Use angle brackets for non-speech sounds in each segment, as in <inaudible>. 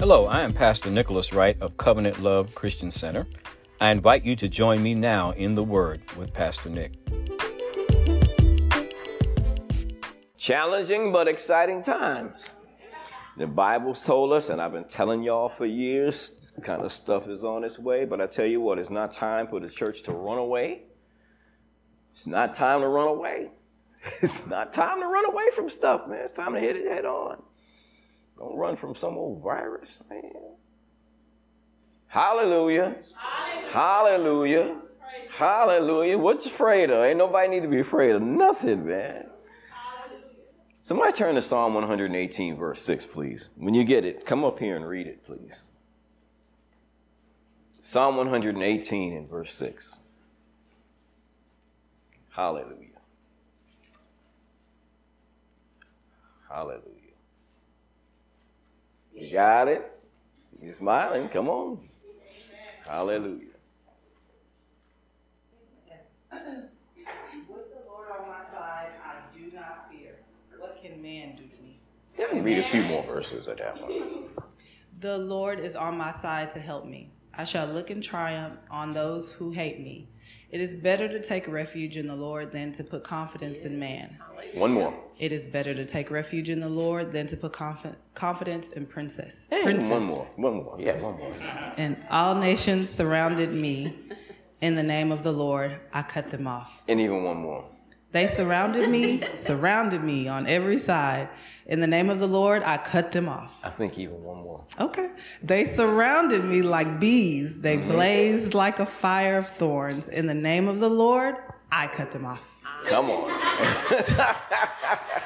Hello, I am Pastor Nicholas Wright of Covenant Love Christian Center. I invite you to join me now in the Word with Pastor Nick. Challenging but exciting times. The Bible's told us, and I've been telling y'all for years, this kind of stuff is on its way, but I tell you what, it's not time for the church to run away. It's not time to run away. <laughs> It's not time to run away from stuff, man. It's time to hit it head on. Don't run from some old virus, man. Hallelujah. Hallelujah. Hallelujah. Hallelujah. What's afraid of? Ain't nobody need to be afraid of nothing, man. Somebody turn to Psalm 118, verse 6, please. When you get it, come up here and read it, please. Psalm 118 and verse 6. Hallelujah. Hallelujah. You got it? You're smiling. Come on. Hallelujah. With the Lord on my side, I do not fear. What can man do to me? Let me read a few more verses of that one. <laughs> The Lord is on my side to help me. I shall look in triumph on those who hate me. It is better to take refuge in the Lord than to put confidence in man. One more. It is better to take refuge in the Lord than to put confi- confidence in princess. Hey, princess. one more. One more. Yeah, one more. And all nations surrounded me. In the name of the Lord, I cut them off. And even one more. They surrounded me, <laughs> surrounded me on every side. In the name of the Lord, I cut them off. I think even one more. Okay. They surrounded me like bees. They mm-hmm. blazed like a fire of thorns. In the name of the Lord, I cut them off. Come on. <laughs>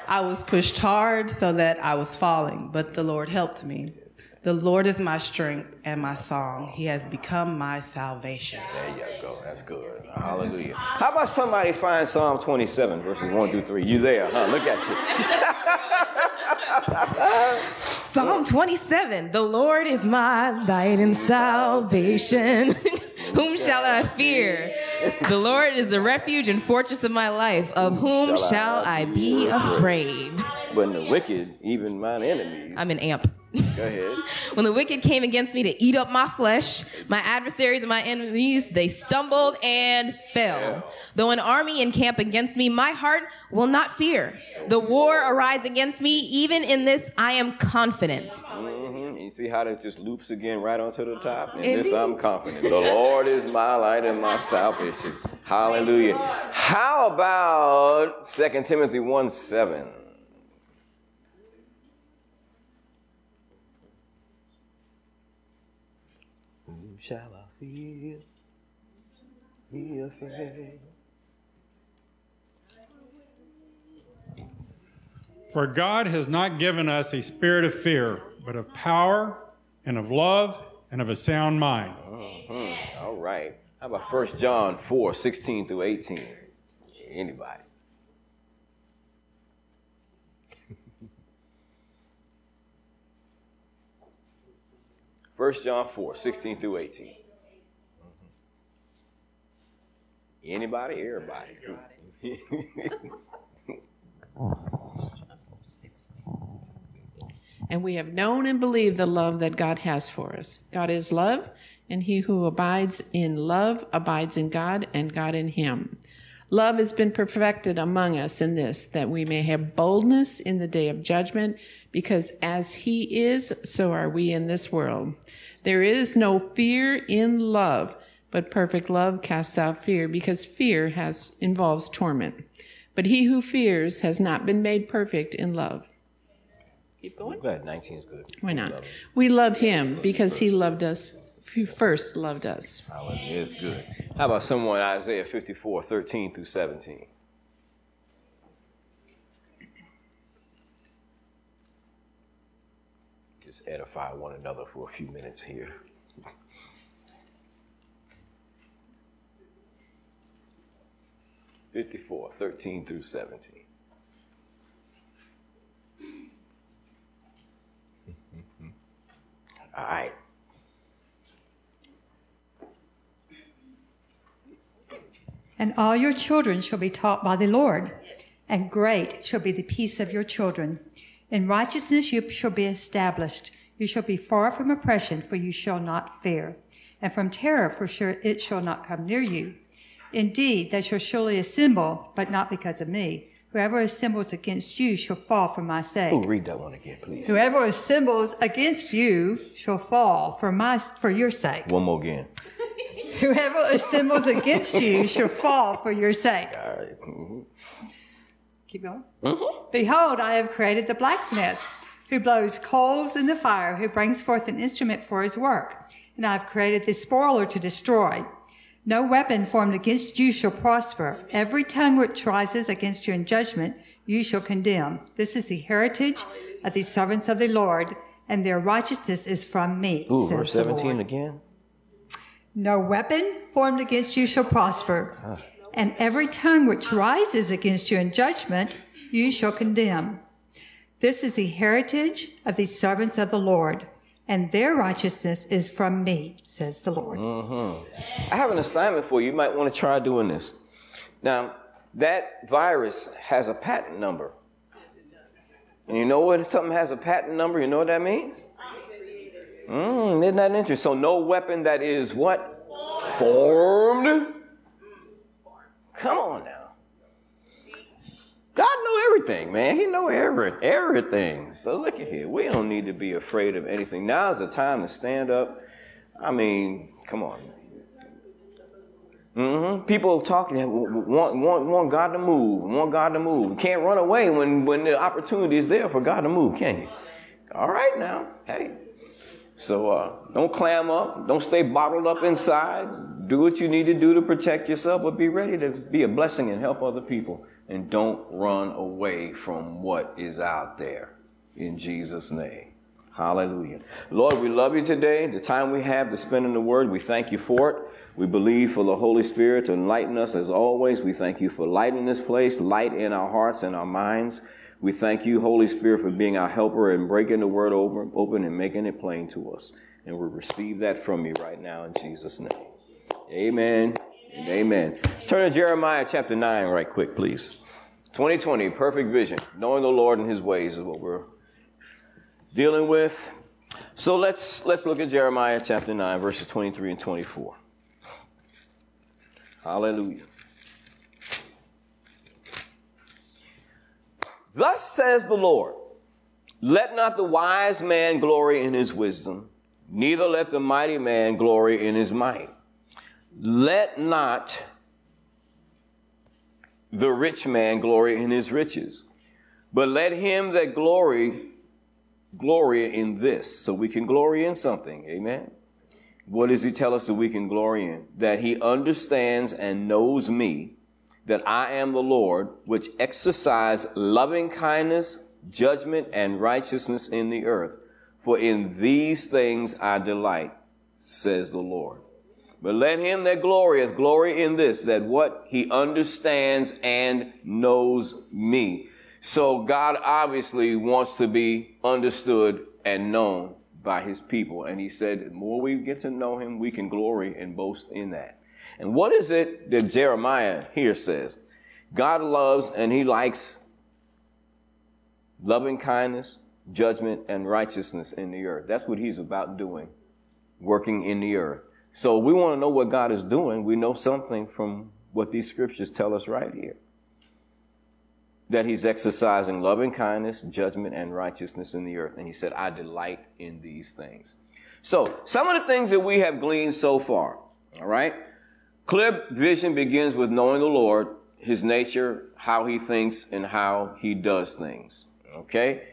I was pushed hard so that I was falling, but the Lord helped me. The Lord is my strength and my song. He has become my salvation. There you go. That's good. Hallelujah. How about somebody find Psalm 27, verses 1 through 3? You there, huh? Look at you. <laughs> Psalm 27 The Lord is my light and salvation. <laughs> whom shall I fear? The Lord is the refuge and fortress of my life. Of whom shall I be afraid? When the wicked, even mine enemies. I'm an amp. Go ahead. <laughs> When the wicked came against me to eat up my flesh, my adversaries and my enemies, they stumbled and fell. Though an army encamp against me, my heart will not fear. The war arise against me, even in this I am confident. hmm You see how that just loops again right onto the top? And Indeed. this I'm confident. The Lord is my light and my salvation. Hallelujah. How about 2 Timothy 1 7? Who shall I fear? Be afraid. For God has not given us a spirit of fear, but of power and of love and of a sound mind. Mhm. All right. How about 1 John 4 16 through 18? Anybody? First John 4, 16 through 18. Mhm. Anybody? Everybody. <laughs> And we have known and believed the love that God has for us. God is love, and he who abides in love abides in God, and God in him. Love has been perfected among us in this, that we may have boldness in the day of judgment, because as he is, so are we in this world. There is no fear in love, but perfect love casts out fear, because fear has involves torment. But he who fears has not been made perfect in love. Keep going. Go ahead, 19 is good. Why not? We love him because he loved us. He first loved us. Hallelujah. It's good. How about someone, Isaiah 54, 13 through 17? Just edify one another for a few minutes here. Fifty-four, thirteen through seventeen. <laughs> All right. And all your children shall be taught by the Lord, and great shall be the peace of your children. In righteousness you shall be established. You shall be far from oppression, for you shall not fear, and from terror, for sure it shall not come near you. Indeed, they shall surely assemble, but not because of me. Whoever assembles against you shall fall for my sake. Oh, read that one again, please. Whoever assembles against you shall fall for my for your sake. One more again. Whoever assembles against you shall fall for your sake. Right. Mhm. Keep going. Behold, I have created the blacksmith, who blows coals in the fire, who brings forth an instrument for his work. And I have created the spoiler to destroy. No weapon formed against you shall prosper. Every tongue which rises against you in judgment, you shall condemn. This is the heritage of the servants of the Lord, and their righteousness is from me. Ooh, verse 17 again. No weapon formed against you shall prosper, ah. and every tongue which rises against you in judgment, you shall condemn. This is the heritage of the servants of the Lord, and their righteousness is from me, says the Lord. Mm-hmm. I have an assignment for you. You might want to try doing this. Now, that virus has a patent number. And you know what? If something has a patent number, you know what that means? Mm, isn't that interesting? So, no weapon that is what? Formed. Come on now. God know everything, man. He know every, everything. So look at here. We don't need to be afraid of anything. Now is the time to stand up. I mean, come on. hmm People talking want, want, want God to move, want God to move. Can't run away when, when the opportunity is there for God to move, can you? All right now. Hey. So uh, don't clam up. Don't stay bottled up inside. Do what you need to do to protect yourself, but be ready to be a blessing and help other people. And don't run away from what is out there. In Jesus' name. Hallelujah. Lord, we love you today. The time we have to spend in the Word, we thank you for it. We believe for the Holy Spirit to enlighten us as always. We thank you for light in this place, light in our hearts and our minds. We thank you, Holy Spirit, for being our helper and breaking the Word open and making it plain to us. And we receive that from you right now in Jesus' name. Amen and amen. Let's turn to Jeremiah chapter 9 right quick, please. 2020, perfect vision. Knowing the Lord and his ways is what we're dealing with. So let's let's look at Jeremiah chapter 9, verses 23 and 24. Hallelujah. Thus says the Lord, let not the wise man glory in his wisdom, neither let the mighty man glory in his might. Let not the rich man glory in his riches, but let him that glory glory in this. So we can glory in something. Amen. What does he tell us that we can glory in? That he understands and knows me, that I am the Lord, which exercise loving kindness, judgment, and righteousness in the earth. For in these things I delight, says the Lord. But let him that glorieth glory in this, that what he understands and knows me. So God obviously wants to be understood and known by his people. And he said, the more we get to know him, we can glory and boast in that. And what is it that Jeremiah here says? God loves and he likes loving kindness, judgment, and righteousness in the earth. That's what he's about doing, working in the earth. So we want to know what God is doing. We know something from what these scriptures tell us right here. That he's exercising loving kindness, judgment, and righteousness in the earth. And he said, I delight in these things. So, some of the things that we have gleaned so far, all right? Clear vision begins with knowing the Lord, his nature, how he thinks, and how he does things, okay?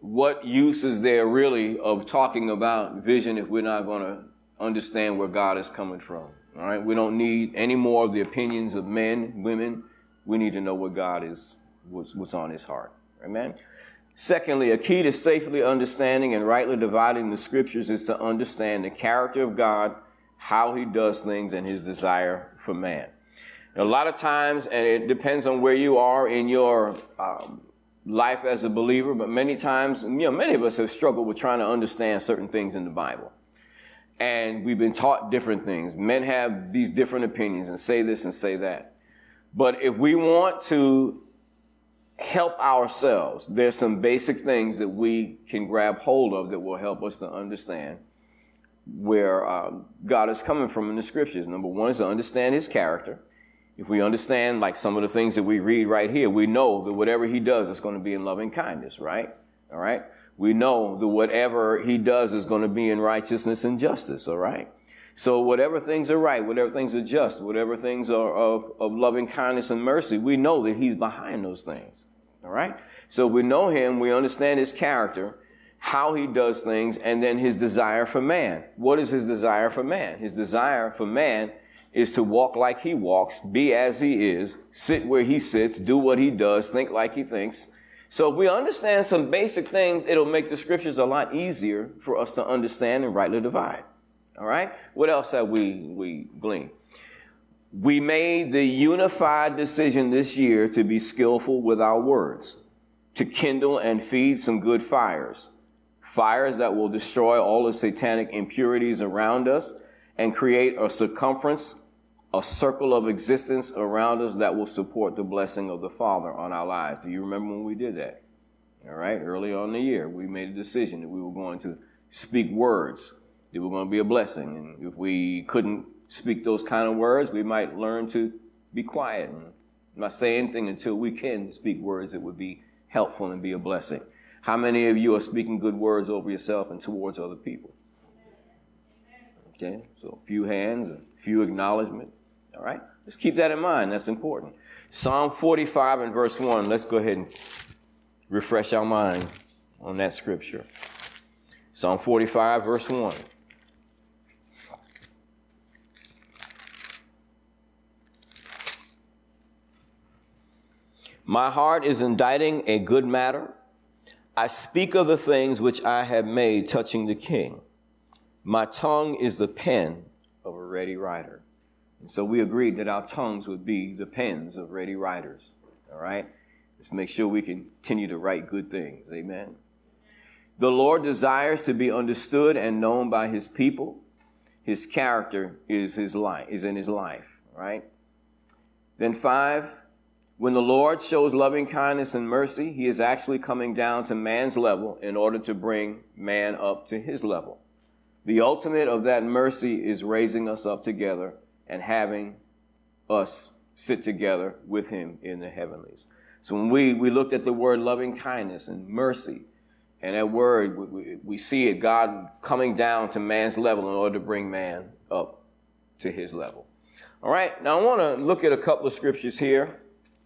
What use is there really of talking about vision if we're not going to understand where God is coming from? All right, we don't need any more of the opinions of men, women. We need to know what God is, what's, what's on His heart. Amen. Secondly, a key to safely understanding and rightly dividing the Scriptures is to understand the character of God, how He does things, and His desire for man. And a lot of times, and it depends on where you are in your um, life as a believer, but many times, you know, many of us have struggled with trying to understand certain things in the Bible and we've been taught different things. Men have these different opinions and say this and say that. But if we want to help ourselves, there's some basic things that we can grab hold of that will help us to understand where um, God is coming from in the scriptures. Number one is to understand his character. If we understand, like some of the things that we read right here, we know that whatever he does is going to be in loving kindness, right? All right? We know that whatever he does is going to be in righteousness and justice, all right? So whatever things are right, whatever things are just, whatever things are of, of loving kindness and mercy, we know that he's behind those things, all right? So we know him, we understand his character, how he does things, and then his desire for man. What is his desire for man? His desire for man is to walk like he walks, be as he is, sit where he sits, do what he does, think like he thinks. So if we understand some basic things, it'll make the scriptures a lot easier for us to understand and rightly divide. All right? What else have we, we gleaned? We made the unified decision this year to be skillful with our words, to kindle and feed some good fires, fires that will destroy all the satanic impurities around us and create a circumference a circle of existence around us that will support the blessing of the Father on our lives. Do you remember when we did that? All right, early on in the year, we made a decision that we were going to speak words that were going to be a blessing. And if we couldn't speak those kind of words, we might learn to be quiet and not say anything until we can speak words that would be helpful and be a blessing. How many of you are speaking good words over yourself and towards other people? Okay, so a few hands, a few acknowledgement. All right? Let's keep that in mind. That's important. Psalm 45 and verse 1. Let's go ahead and refresh our mind on that scripture. Psalm 45, verse 1. My heart is inditing a good matter. I speak of the things which I have made touching the king. My tongue is the pen of a ready writer. And so we agreed that our tongues would be the pens of ready writers. All right? Let's make sure we continue to write good things. Amen. The Lord desires to be understood and known by his people. His character is his life, is in his life, right? Then five, when the Lord shows loving kindness and mercy, he is actually coming down to man's level in order to bring man up to his level. The ultimate of that mercy is raising us up together and having us sit together with him in the heavenlies. So when we, we looked at the word loving kindness and mercy, and that word, we, we see it, God coming down to man's level in order to bring man up to his level. All right, now I want to look at a couple of scriptures here,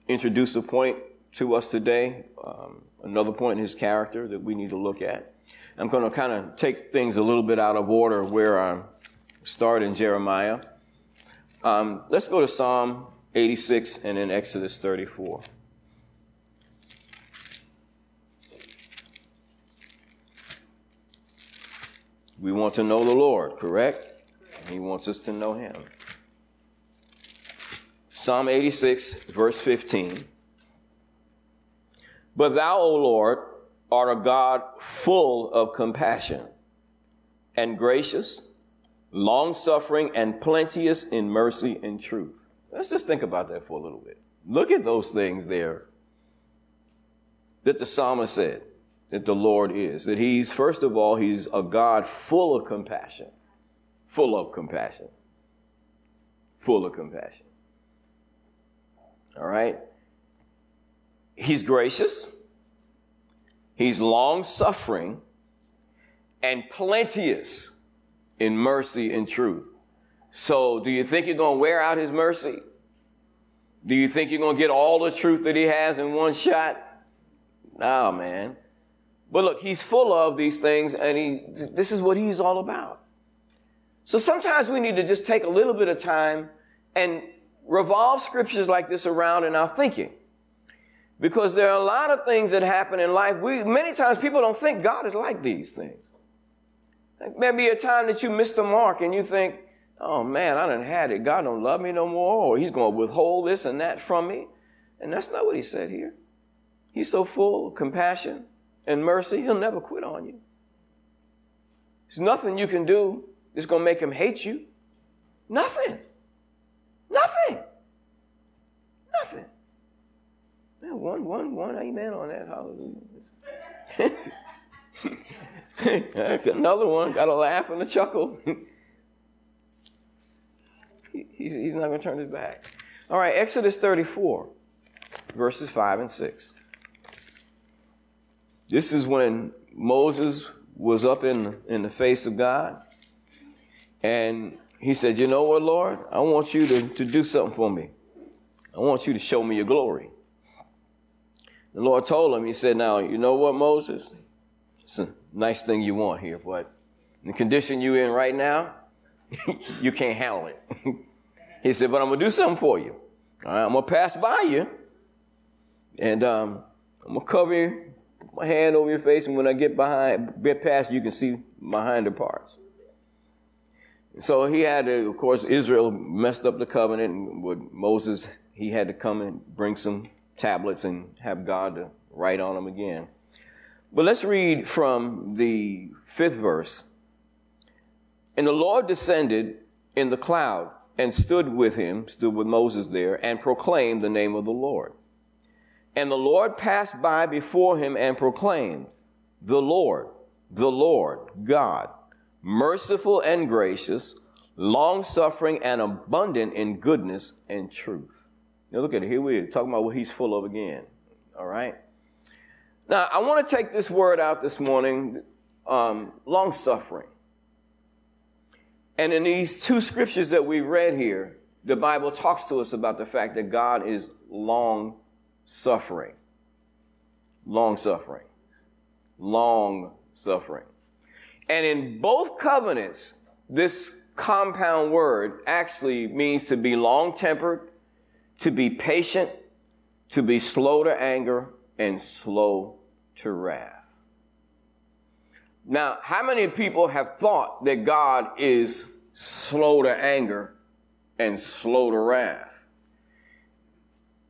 introduce a point to us today, um, another point in his character that we need to look at. I'm going to kind of take things a little bit out of order where I start in Jeremiah. Um, let's go to Psalm 86 and then Exodus 34. We want to know the Lord, correct? He wants us to know Him. Psalm 86, verse 15. But thou, O Lord, art a God full of compassion and gracious long suffering, and plenteous in mercy and truth. Let's just think about that for a little bit. Look at those things there that the psalmist said that the Lord is. That he's, first of all, he's a God full of compassion. Full of compassion. Full of compassion. All right? He's gracious. He's long suffering and plenteous in mercy and truth. So, do you think you're going to wear out his mercy? Do you think you're going to get all the truth that he has in one shot? No, man. But look, he's full of these things, and he, this is what he's all about. So sometimes we need to just take a little bit of time and revolve scriptures like this around in our thinking. Because there are a lot of things that happen in life. We, many times people don't think God is like these things. Maybe a time that you missed the mark and you think, oh man, I done had it. God don't love me no more, or he's going to withhold this and that from me. And that's not what he said here. He's so full of compassion and mercy, he'll never quit on you. There's nothing you can do that's going to make him hate you. Nothing. Nothing. Nothing. Yeah, one, one, one. Amen on that. Hallelujah. <laughs> Another one got a laugh and a chuckle. <laughs> he, he's, he's not going to turn his back. All right, Exodus 34, verses 5 and 6. This is when Moses was up in, in the face of God. And he said, You know what, Lord? I want you to, to do something for me. I want you to show me your glory. The Lord told him, He said, Now, you know what, Moses? It's a nice thing you want here, but the condition you're in right now, <laughs> you can't handle it. <laughs> he said, But I'm going to do something for you. All right, I'm going to pass by you, and um, I'm going to cover you, put my hand over your face, and when I get behind, get past you, you can see my hinder parts. So he had to, of course, Israel messed up the covenant, with Moses, he had to come and bring some tablets and have God to write on them again. But let's read from the fifth verse. And the Lord descended in the cloud and stood with him, stood with Moses there, and proclaimed the name of the Lord. And the Lord passed by before him and proclaimed, The Lord, the Lord, God merciful and gracious, long suffering and abundant in goodness and truth. Now look at it. Here we are talking about what he's full of again. All right. Now I want to take this word out this morning, um, long suffering. And in these two scriptures that we read here, the Bible talks to us about the fact that God is long suffering. Long suffering. Long suffering. And in both covenants, this compound word actually means to be long tempered, to be patient, to be slow to anger, and slow to wrath. Now, how many people have thought that God is slow to anger and slow to wrath?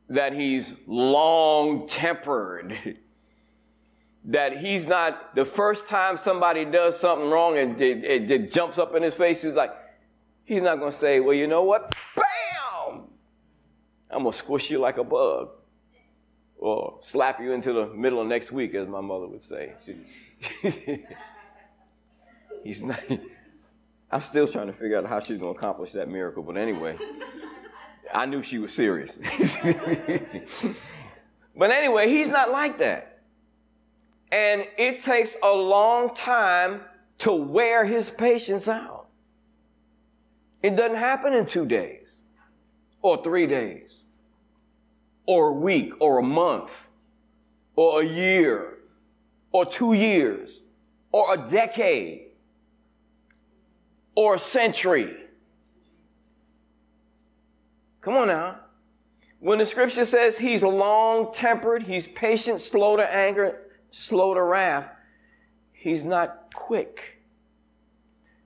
That he's long tempered <laughs> that he's not the first time somebody does something wrong and it, it, it jumps up in his face he's like he's not going to say well you know what? Bam! I'm going to squish you like a bug or slap you into the middle of next week as my mother would say. <laughs> He's not i'm still trying to figure out how she's going to accomplish that miracle but anyway i knew she was serious. <laughs> But anyway he's not like that and it takes a long time to wear his patience out. It doesn't happen in two days or three days or a week or a month or a year or two years or a decade or a century. Come on now. When the scripture says he's long tempered, he's patient, slow to anger, slow to wrath, he's not quick.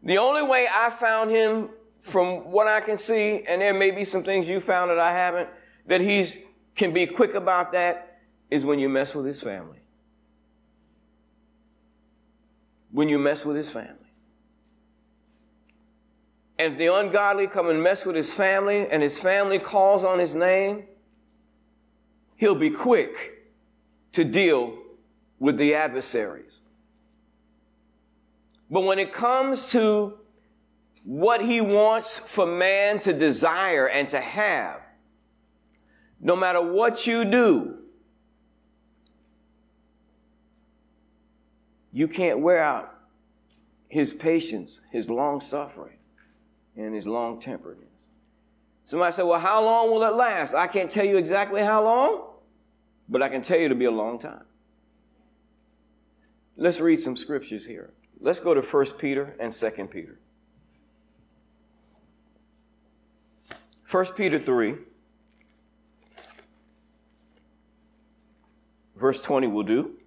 The only way I found him, from what I can see, and there may be some things you found that I haven't, that he's can be quick about that, is when you mess with his family. When you mess with his family. And if the ungodly come and mess with his family, and his family calls on his name, he'll be quick to deal with the adversaries. But when it comes to what he wants for man to desire and to have, no matter what you do, you can't wear out his patience, his long suffering, and his long temperedness. Somebody said, Well, how long will it last? I can't tell you exactly how long, but I can tell you it'll be a long time. Let's read some scriptures here. Let's go to 1 Peter and 2 Peter. 1 Peter 3, verse 20 will do.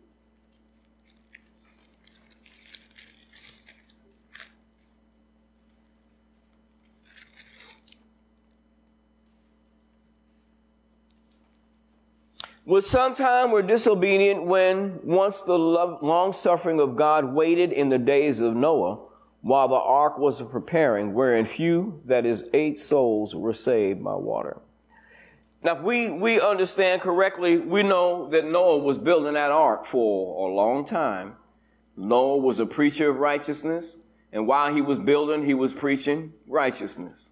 Was sometime were disobedient when once the long suffering of God waited in the days of Noah, while the ark was preparing, wherein few, that is, eight souls, were saved by water. Now, if we, we understand correctly, we know that Noah was building that ark for a long time. Noah was a preacher of righteousness, and while he was building, he was preaching righteousness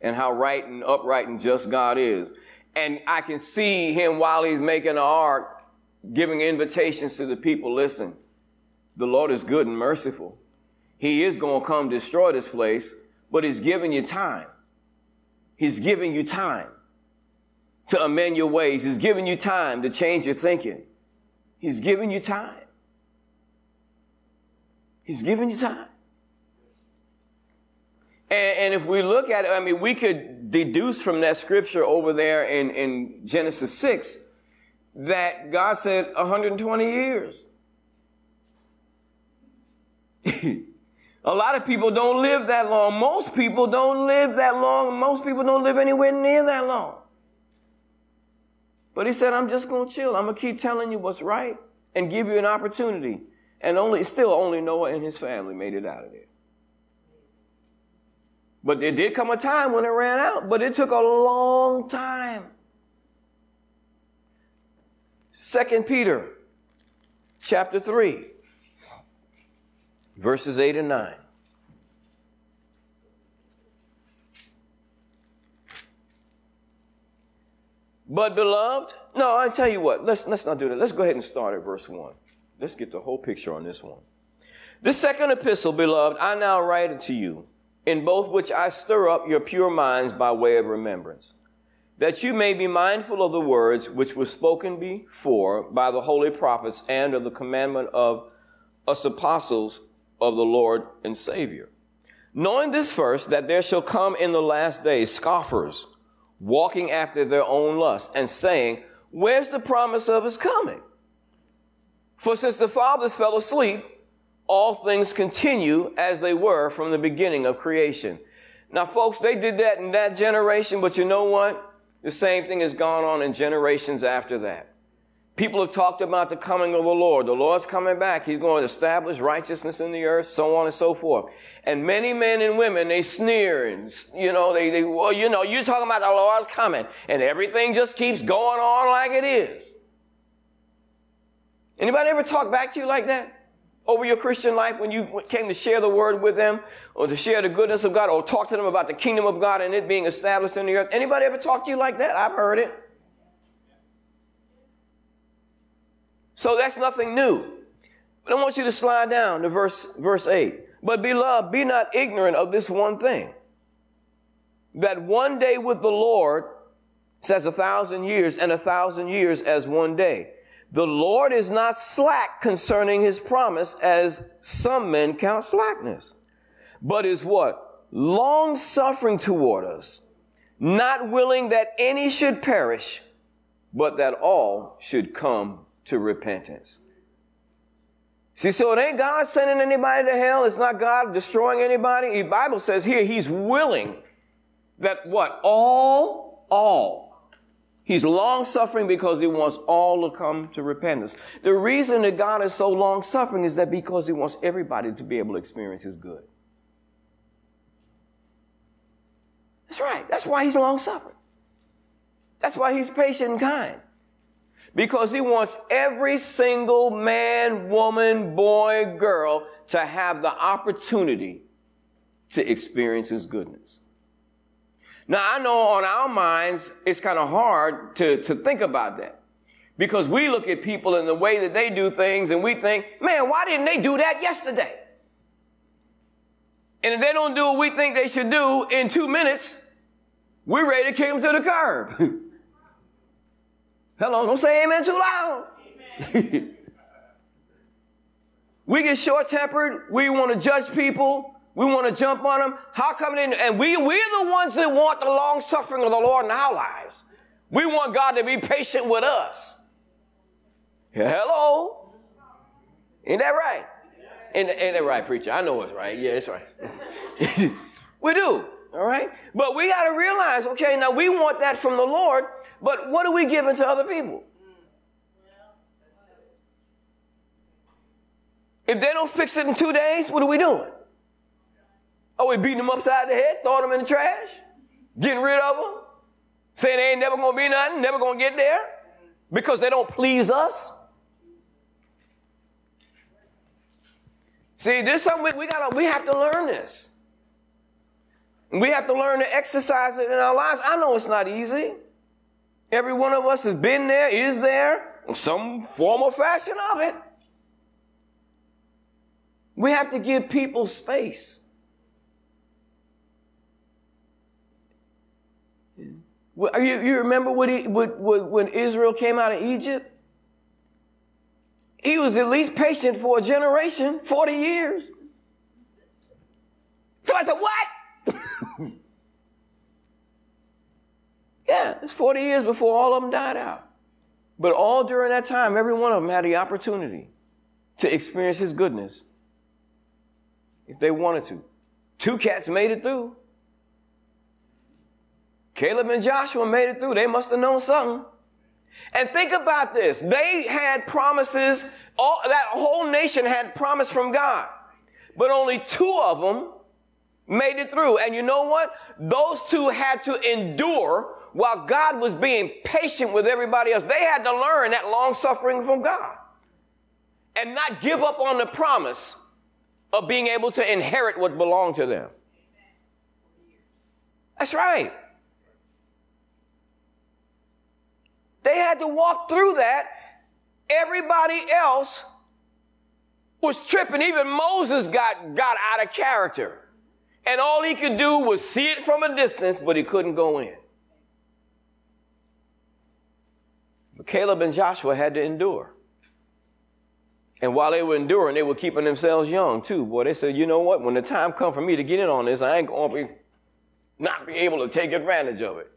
and how right and upright and just God is. And I can see him while he's making the ark, giving invitations to the people listen, the Lord is good and merciful. He is going to come destroy this place, but he's giving you time. He's giving you time to amend your ways. He's giving you time to change your thinking. He's giving you time. He's giving you time. And, and, if we look at it, I mean, we could deduce from that scripture over there in, in Genesis 6 that God said 120 years. <laughs> A lot of people don't live that long. Most people don't live that long. Most people don't live anywhere near that long. But he said, I'm just going to chill. I'm going to keep telling you what's right and give you an opportunity. And only, still only Noah and his family made it out of there. But there did come a time when it ran out, but it took a long time. Second Peter chapter 3 verses 8 and 9. But beloved, no, I tell you what, let's, let's not do that. Let's go ahead and start at verse 1. Let's get the whole picture on this one. This second epistle, beloved, I now write it to you, in both which I stir up your pure minds by way of remembrance, that you may be mindful of the words which were spoken before by the holy prophets and of the commandment of us apostles of the Lord and Savior. Knowing this first, that there shall come in the last days scoffers, walking after their own lust, and saying, Where's the promise of his coming? For since the fathers fell asleep, all things continue as they were from the beginning of creation. Now, folks, they did that in that generation, but you know what? The same thing has gone on in generations after that. People have talked about the coming of the Lord. The Lord's coming back. He's going to establish righteousness in the earth, so on and so forth. And many men and women, they sneer and, you know, they, they well, you know, you're talking about the Lord's coming. And everything just keeps going on like it is. Anybody ever talk back to you like that? Over your Christian life when you came to share the word with them or to share the goodness of God or talk to them about the kingdom of God and it being established in the earth? Anybody ever talk to you like that? I've heard it. So that's nothing new. But I want you to slide down to verse, verse 8. But beloved, be not ignorant of this one thing that one day with the Lord says a thousand years, and a thousand years as one day. The Lord is not slack concerning his promise, as some men count slackness, but is what? Long suffering toward us, not willing that any should perish, but that all should come to repentance. See, so it ain't God sending anybody to hell. It's not God destroying anybody. The Bible says here he's willing that what? All, all. He's long suffering because he wants all to come to repentance. The reason that God is so long suffering is that because he wants everybody to be able to experience his good. That's right. That's why he's long suffering. That's why he's patient and kind because he wants every single man, woman, boy, girl to have the opportunity to experience his goodness. Now, I know on our minds, it's kind of hard to, to think about that because we look at people in the way that they do things and we think, man, why didn't they do that yesterday? And if they don't do what we think they should do in two minutes, we're ready to kick them to the curb. <laughs> Hello, don't say amen too loud. <laughs> we get short tempered. We want to judge people. We want to jump on them. How come in? And we, we're the ones that want the long suffering of the Lord in our lives. We want God to be patient with us. Hello. Ain't that right? Ain't, ain't that right, preacher? I know it's right. Yeah, it's right. <laughs> we do. All right. But we got to realize, okay, now we want that from the Lord. But what are we giving to other people? If they don't fix it in two days, what are we doing? Are we beating them upside the head, throwing them in the trash, getting rid of them? saying they ain't never gonna be nothing, never gonna get there because they don't please us. See, this is something we, we gotta we have to learn this. We have to learn to exercise it in our lives. I know it's not easy. Every one of us has been there, is there, some form or fashion of it. We have to give people space. You, you remember what he, what, what, when Israel came out of Egypt? He was at least patient for a generation, 40 years. So I said, What? <laughs> yeah, it's 40 years before all of them died out. But all during that time, every one of them had the opportunity to experience his goodness if they wanted to. Two cats made it through. Caleb and Joshua made it through. They must have known something. And think about this. They had promises. All, that whole nation had promise from God. But only two of them made it through. And you know what? Those two had to endure while God was being patient with everybody else. They had to learn that long suffering from God and not give up on the promise of being able to inherit what belonged to them. That's right. They had to walk through that. Everybody else was tripping. Even Moses got, got out of character. And all he could do was see it from a distance, but he couldn't go in. But Caleb and Joshua had to endure. And while they were enduring, they were keeping themselves young too. Boy, they said, you know what? When the time comes for me to get in on this, I ain't going to be not be able to take advantage of it.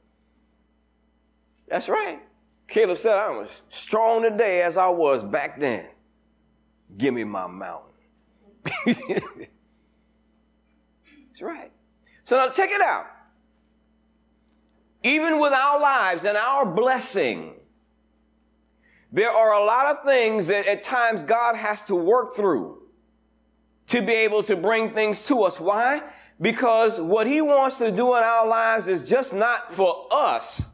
That's right. Caleb said, I'm as strong today as I was back then. Give me my mountain. <laughs> That's right. So now check it out. Even with our lives and our blessing, there are a lot of things that at times God has to work through to be able to bring things to us. Why? Because what he wants to do in our lives is just not for us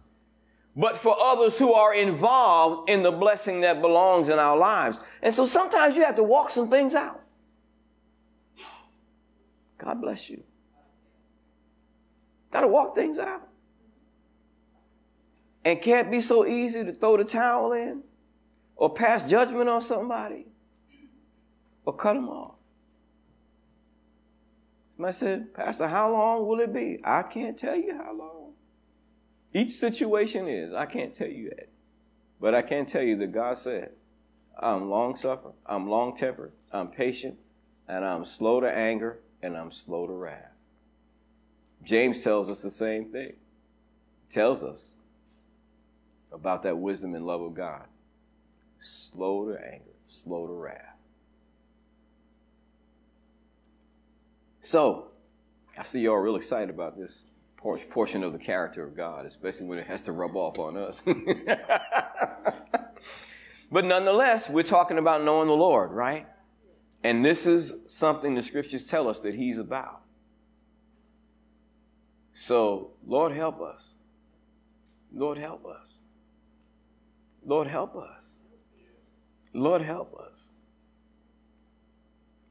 but for others who are involved in the blessing that belongs in our lives. And so sometimes you have to walk some things out. God bless you. Got to walk things out. And can't be so easy to throw the towel in or pass judgment on somebody or cut them off. Somebody said, Pastor, how long will it be? I can't tell you how long. Each situation is, I can't tell you that. But I can tell you that God said, I'm long suffering, I'm long tempered, I'm patient, and I'm slow to anger, and I'm slow to wrath. James tells us the same thing. He tells us about that wisdom and love of God. Slow to anger, slow to wrath. So, I see y'all real excited about this portion of the character of God, especially when it has to rub off on us. <laughs> but nonetheless, we're talking about knowing the Lord, right? And this is something the scriptures tell us that He's about. So, Lord, help us. Lord, help us. Lord, help us. Lord, help us.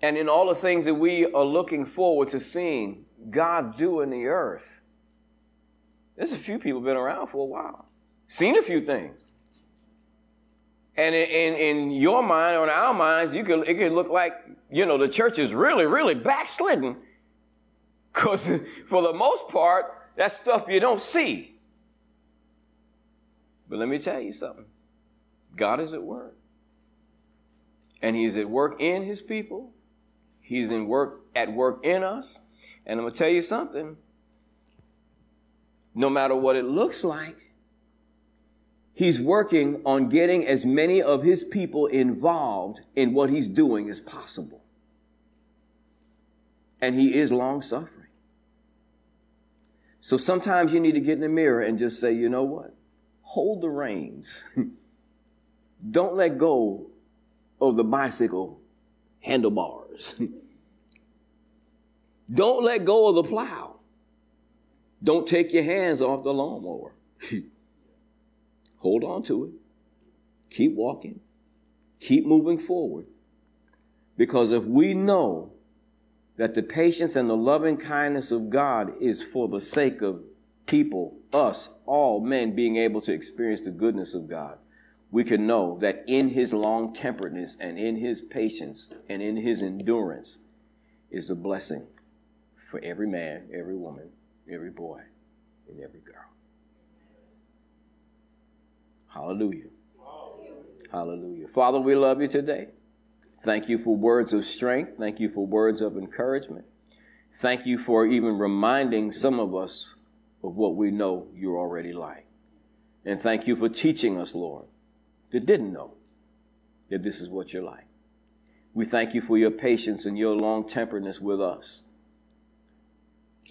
And in all the things that we are looking forward to seeing God do in the earth, there's a few people been around for a while, seen a few things. And in, in, in your mind or in our minds, you could, it could look like, you know, the church is really, really backslidden. Because <laughs> for the most part, that's stuff you don't see. But let me tell you something God is at work. And He's at work in His people, He's in work at work in us. And I'm going to tell you something no matter what it looks like, he's working on getting as many of his people involved in what he's doing as possible. And he is long suffering. So sometimes you need to get in the mirror and just say, you know what? Hold the reins. <laughs> Don't let go of the bicycle handlebars. <laughs> Don't let go of the plow. Don't take your hands off the lawnmower. <laughs> Hold on to it. Keep walking. Keep moving forward. Because if we know that the patience and the loving kindness of God is for the sake of people, us, all men being able to experience the goodness of God, we can know that in his long temperedness and in his patience and in his endurance is a blessing for every man, every woman, every boy, and every girl. Hallelujah. Hallelujah. Father, we love you today. Thank you for words of strength. Thank you for words of encouragement. Thank you for even reminding some of us of what we know you're already like. And thank you for teaching us, Lord, that didn't know that this is what you're like. We thank you for your patience and your long temperedness with us.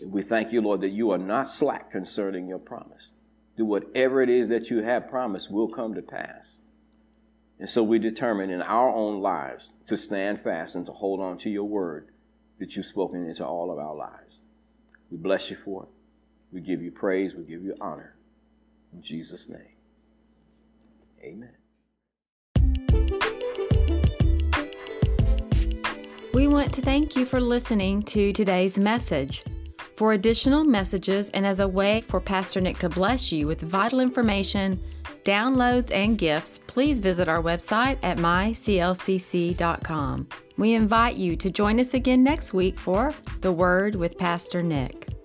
We thank you, Lord, that you are not slack concerning your promise. That whatever it is that you have promised will come to pass. And so we determine in our own lives to stand fast and to hold on to your word that you've spoken into all of our lives. We bless you for it. We give you praise. We give you honor. In Jesus' name. Amen. We want to thank you for listening to today's message. For additional messages and as a way for Pastor Nick to bless you with vital information, downloads, and gifts, please visit our website at myclcc.com. We invite you to join us again next week for The Word with Pastor Nick.